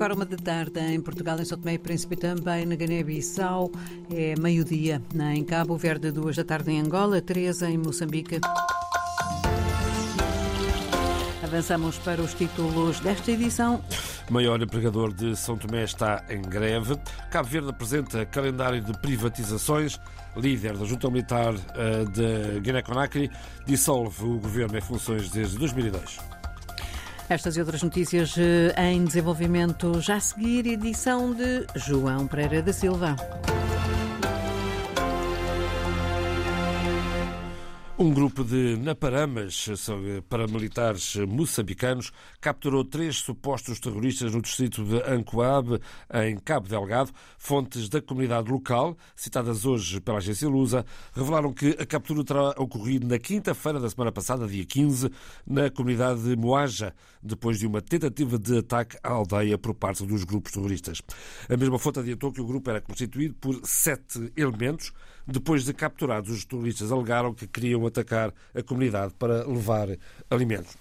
agora uma da tarde em Portugal, em São Tomé e Príncipe também na Guiné-Bissau. É meio-dia em Cabo Verde, duas da tarde em Angola, três em Moçambique. Avançamos para os títulos desta edição. Maior empregador de São Tomé está em greve. Cabo Verde apresenta calendário de privatizações. Líder da junta militar eh, de Guiné-Conakry dissolve o governo em funções desde 2002. Estas e outras notícias eh, em desenvolvimento já a seguir, edição de João Pereira da Silva. Um grupo de naparamas, paramilitares moçambicanos, capturou três supostos terroristas no distrito de Ancoab, em Cabo Delgado. Fontes da comunidade local, citadas hoje pela agência Lusa, revelaram que a captura terá ocorrido na quinta-feira da semana passada, dia 15, na comunidade de Moaja, depois de uma tentativa de ataque à aldeia por parte dos grupos terroristas. A mesma fonte adiantou que o grupo era constituído por sete elementos, depois de capturados, os terroristas alegaram que queriam atacar a comunidade para levar alimentos.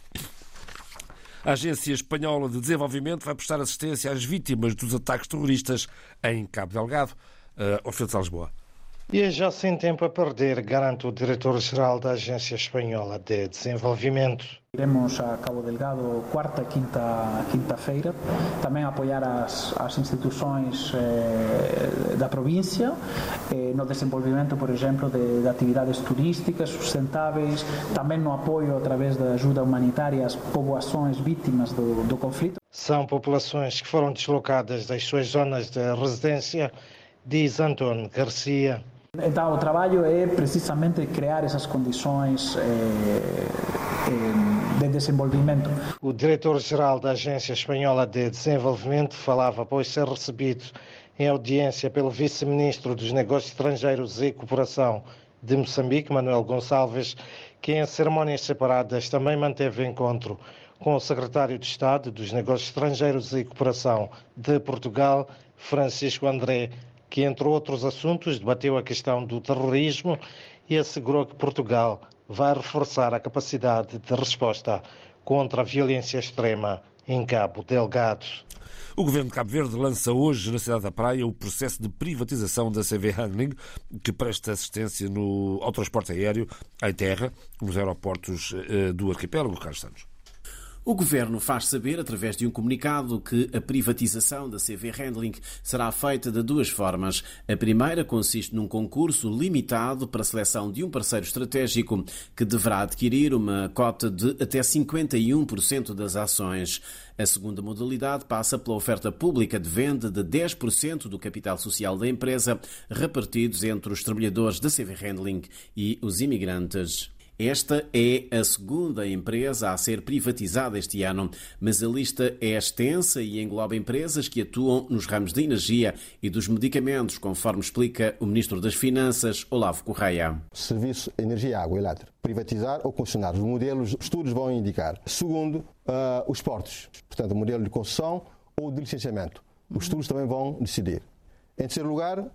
A Agência Espanhola de Desenvolvimento vai prestar assistência às vítimas dos ataques terroristas em Cabo Delgado. Uh, ao de Lisboa. E é já sem tempo a perder, garante o diretor-geral da Agência Espanhola de Desenvolvimento. Iremos a Cabo Delgado quarta, quinta, quinta-feira, também apoiar as, as instituições eh, da província eh, no desenvolvimento, por exemplo, de, de, atividades turísticas sustentáveis, também no apoio através da ajuda humanitária às povoações vítimas do, do conflito. São populações que foram deslocadas das suas zonas de residência, diz Antônio Garcia. Então, o trabalho é precisamente criar essas condições eh, eh, de desenvolvimento. O diretor-geral da Agência Espanhola de Desenvolvimento falava após ser recebido em audiência pelo vice-ministro dos Negócios Estrangeiros e Cooperação de Moçambique, Manuel Gonçalves, que em cerimônias separadas também manteve encontro com o secretário de Estado dos Negócios Estrangeiros e Cooperação de Portugal, Francisco André que, entre outros assuntos, debateu a questão do terrorismo e assegurou que Portugal vai reforçar a capacidade de resposta contra a violência extrema em Cabo Delgado. O governo de Cabo Verde lança hoje na cidade da Praia o processo de privatização da CV Handling, que presta assistência no, ao transporte aéreo em terra, nos aeroportos eh, do arquipélago, Carlos Santos. O governo faz saber, através de um comunicado, que a privatização da CV Handling será feita de duas formas. A primeira consiste num concurso limitado para a seleção de um parceiro estratégico que deverá adquirir uma cota de até 51% das ações. A segunda modalidade passa pela oferta pública de venda de 10% do capital social da empresa, repartidos entre os trabalhadores da CV Handling e os imigrantes. Esta é a segunda empresa a ser privatizada este ano, mas a lista é extensa e engloba empresas que atuam nos ramos da energia e dos medicamentos, conforme explica o Ministro das Finanças, Olavo Correia. Serviço Energia, Água e Elétrica. Privatizar ou concessionar. Os modelos, estudos vão indicar. Segundo, uh, os portos. Portanto, o modelo de concessão ou de licenciamento. Os estudos também vão decidir. Em terceiro lugar, uh,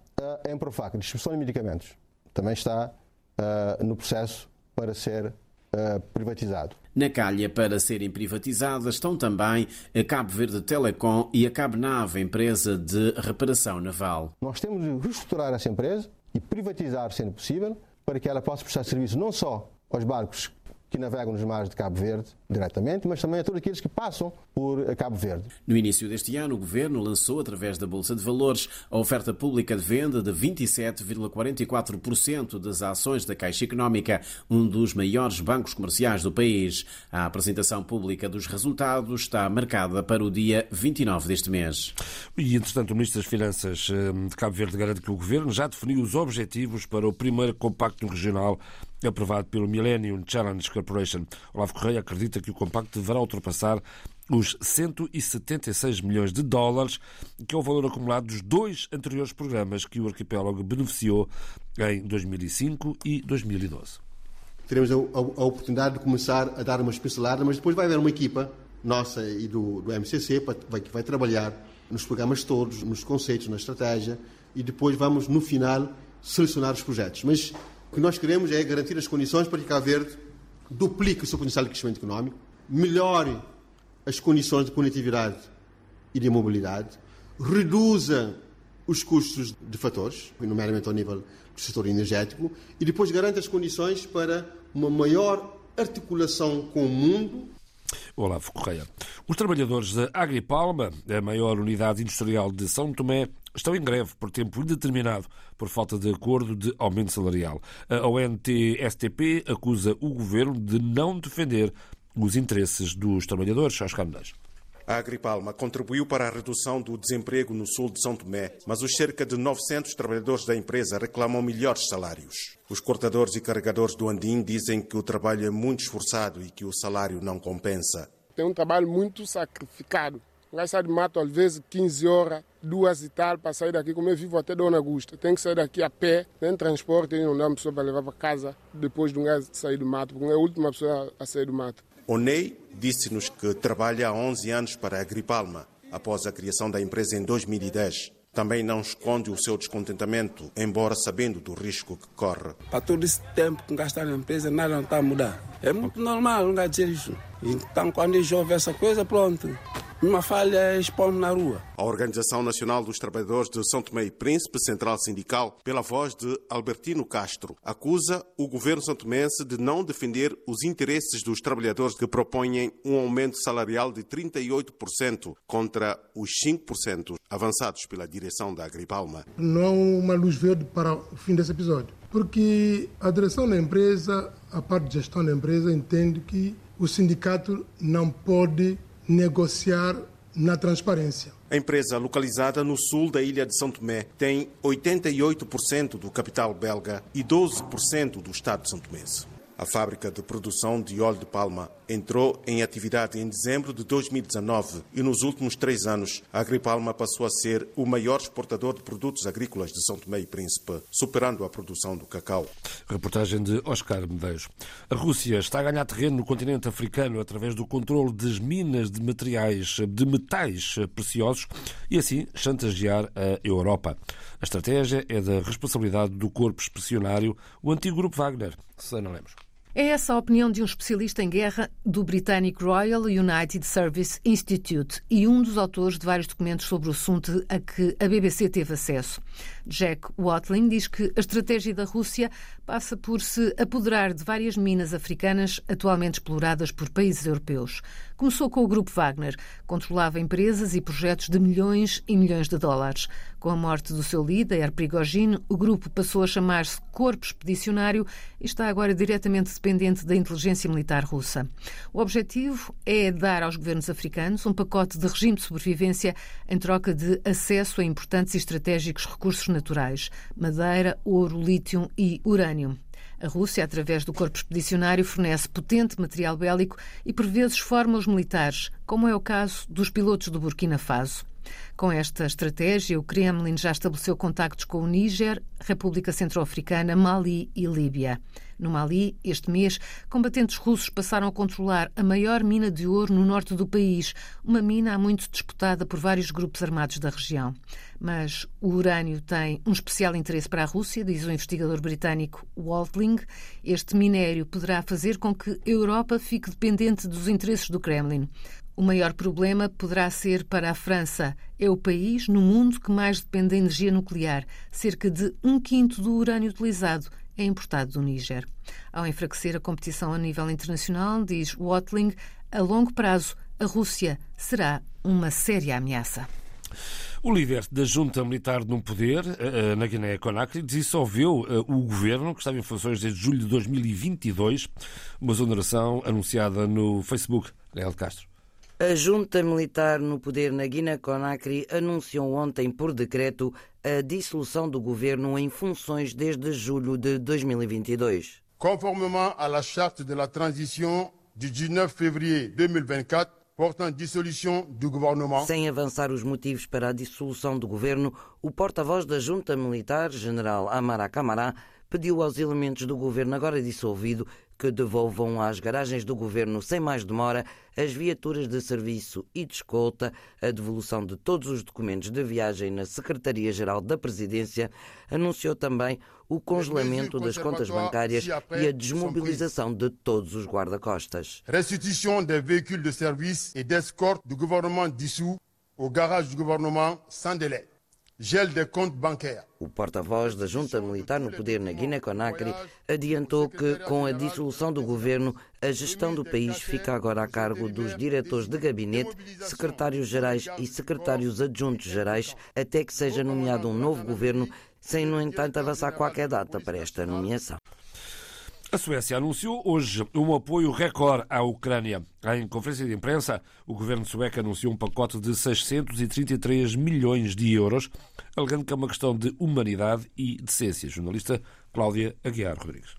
a Emprofac, distribuição de medicamentos. Também está uh, no processo para ser uh, privatizado. Na calha para serem privatizadas estão também a Cabo Verde Telecom e a Cabnave, empresa de reparação naval. Nós temos de reestruturar essa empresa e privatizar, sendo possível, para que ela possa prestar serviço não só aos barcos que navegam nos mares de Cabo Verde diretamente, mas também a todos aqueles que passam por Cabo Verde. No início deste ano, o Governo lançou, através da Bolsa de Valores, a oferta pública de venda de 27,44% das ações da Caixa Económica, um dos maiores bancos comerciais do país. A apresentação pública dos resultados está marcada para o dia 29 deste mês. E, entretanto, o Ministro das Finanças eh, de Cabo Verde garante que o Governo já definiu os objetivos para o primeiro compacto regional aprovado pelo Millennium Challenge Corporation. Olavo Correia acredita que o compacto deverá ultrapassar os 176 milhões de dólares, que é o valor acumulado dos dois anteriores programas que o arquipélago beneficiou em 2005 e 2012. Teremos a, a, a oportunidade de começar a dar uma especialada, mas depois vai haver uma equipa nossa e do, do MCC que vai trabalhar nos programas todos, nos conceitos, na estratégia e depois vamos, no final, selecionar os projetos. Mas o que nós queremos é garantir as condições para que Verde duplique o seu potencial de crescimento económico, melhore as condições de conectividade e de mobilidade, reduza os custos de fatores, nomeadamente ao nível do setor energético, e depois garante as condições para uma maior articulação com o mundo Olavo Correia. Os trabalhadores da Agripalma, a maior unidade industrial de São Tomé, estão em greve por tempo indeterminado por falta de acordo de aumento salarial. A ONT-STP acusa o governo de não defender os interesses dos trabalhadores. Oscar Mendes. A Agripalma contribuiu para a redução do desemprego no sul de São Tomé, mas os cerca de 900 trabalhadores da empresa reclamam melhores salários. Os cortadores e carregadores do Andim dizem que o trabalho é muito esforçado e que o salário não compensa. Tem um trabalho muito sacrificado. Sair de mato às vezes 15 horas, duas e tal, para sair daqui. Como eu vivo até Dona Augusta, tem que sair daqui a pé, tem transporte, não dá uma pessoa para levar para casa depois de um gajo sair do mato, porque é a última pessoa a sair do mato. Onei disse-nos que trabalha há 11 anos para a Agripalma, após a criação da empresa em 2010. Também não esconde o seu descontentamento, embora sabendo do risco que corre. Para todo esse tempo que gastar na empresa, nada não está a mudar. É muito normal não dizer isso. Então, quando chove essa coisa, pronto. Uma falha expõe na rua. A Organização Nacional dos Trabalhadores de São Tomé e Príncipe, Central Sindical, pela voz de Albertino Castro, acusa o governo santomense de não defender os interesses dos trabalhadores que propõem um aumento salarial de 38% contra os 5% avançados pela direção da Agripalma. Não há uma luz verde para o fim desse episódio, porque a direção da empresa, a parte de gestão da empresa, entende que o sindicato não pode negociar na transparência. A empresa, localizada no sul da ilha de São Tomé, tem 88% do capital belga e 12% do Estado de São Tomé. A fábrica de produção de óleo de palma entrou em atividade em dezembro de 2019 e nos últimos três anos a Agripalma passou a ser o maior exportador de produtos agrícolas de São Tomé e Príncipe, superando a produção do cacau. Reportagem de Oscar Medeiros. A Rússia está a ganhar terreno no continente africano através do controle das minas de materiais de metais preciosos e assim chantagear a Europa. A estratégia é da responsabilidade do corpo expedicionário, o antigo Grupo Wagner. Susana Lemos. É essa a opinião de um especialista em guerra do britânico Royal United Service Institute e um dos autores de vários documentos sobre o assunto a que a BBC teve acesso. Jack Watling diz que a estratégia da Rússia passa por se apoderar de várias minas africanas atualmente exploradas por países europeus. Começou com o Grupo Wagner, controlava empresas e projetos de milhões e milhões de dólares. Com a morte do seu líder, Prigogine, o grupo passou a chamar-se Corpo Expedicionário e está agora diretamente dependente da inteligência militar russa. O objetivo é dar aos governos africanos um pacote de regime de sobrevivência em troca de acesso a importantes e estratégicos recursos naturais: madeira, ouro, lítio e urânio. A Rússia, através do corpo expedicionário, fornece potente material bélico e, por vezes, forma os militares, como é o caso dos pilotos do Burkina Faso. Com esta estratégia, o Kremlin já estabeleceu contactos com o Níger, República Centro-Africana, Mali e Líbia. No Mali, este mês, combatentes russos passaram a controlar a maior mina de ouro no norte do país, uma mina há muito disputada por vários grupos armados da região. Mas o urânio tem um especial interesse para a Rússia, diz o investigador britânico Waltling. Este minério poderá fazer com que a Europa fique dependente dos interesses do Kremlin. O maior problema poderá ser para a França. É o país no mundo que mais depende da energia nuclear. Cerca de um quinto do urânio utilizado é importado do Níger. Ao enfraquecer a competição a nível internacional, diz Watling, a longo prazo a Rússia será uma séria ameaça. O líder da junta militar no poder, eh, eh, na Guiné-Conakry, dissolveu eh, o governo, que estava em funções desde julho de 2022, uma exoneração anunciada no Facebook. Gael Castro. A junta militar no poder na Guiné-Conakry anunciou ontem por decreto a dissolução do governo em funções desde julho de 2022. Conformément à la charte de la transition du 19 février 2024, portant dissolution du gouvernement. Sem avançar os motivos para a dissolução do governo, o porta-voz da junta militar, general Amara Camará, pediu aos elementos do governo agora dissolvido que devolvam às garagens do governo sem mais demora as viaturas de serviço e de escolta, a devolução de todos os documentos de viagem na Secretaria-Geral da Presidência, anunciou também o congelamento das contas bancárias e a desmobilização de todos os guarda-costas. Restituição dos veículos de serviço e d'escorte do governo dissous au garage du gouvernement sans délai. Gel bancaires. O porta-voz da junta militar no poder na Guiné-Conakry adiantou que, com a dissolução do governo, a gestão do país fica agora a cargo dos diretores de gabinete, secretários-gerais e secretários adjuntos gerais, até que seja nomeado um novo governo, sem, no entanto, avançar qualquer data para esta nomeação. A Suécia anunciou hoje um apoio recorde à Ucrânia. Em conferência de imprensa, o governo sueco anunciou um pacote de 633 milhões de euros, alegando que é uma questão de humanidade e decência. Jornalista Cláudia Aguiar Rodrigues.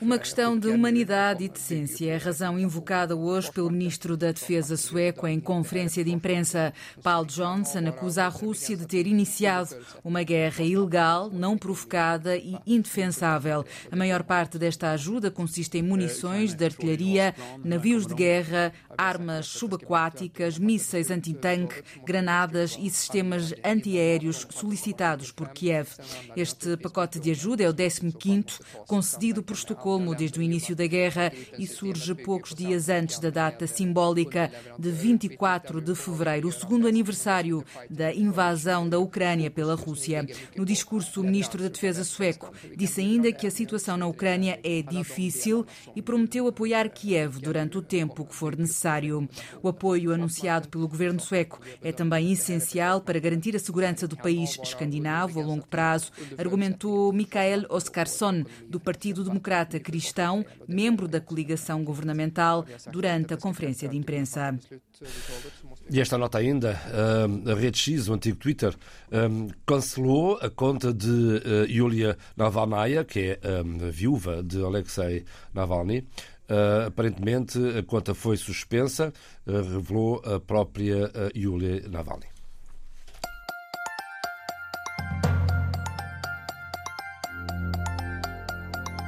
Uma questão de humanidade e decência é a razão invocada hoje pelo ministro da Defesa sueco em conferência de imprensa. Paul Johnson acusa a Rússia de ter iniciado uma guerra ilegal, não provocada e indefensável. A maior parte desta ajuda consiste em munições de artilharia, navios de guerra, armas subaquáticas, mísseis antitanque, granadas e sistemas antiaéreos solicitados por Kiev. Este pacote de ajuda é o 15 concedido por Estocolmo desde o início da guerra e surge poucos dias antes da data simbólica de 24 de fevereiro, o segundo aniversário da invasão da Ucrânia pela Rússia. No discurso, o ministro da Defesa sueco disse ainda que a situação na Ucrânia é difícil e prometeu apoiar Kiev durante o tempo que for necessário. O apoio anunciado pelo governo sueco é também essencial para garantir a segurança do país escandinavo a longo prazo, argumentou Mikael Oscarsson, do Partido Democrata Cristão, membro da coligação governamental, durante a conferência de imprensa. E esta nota ainda, a Rede X, o antigo Twitter, cancelou a conta de Yulia Navalnaya, que é a viúva de Alexei Navalny. aparentemente, a conta foi suspensa, revelou a própria Yulia Navalny.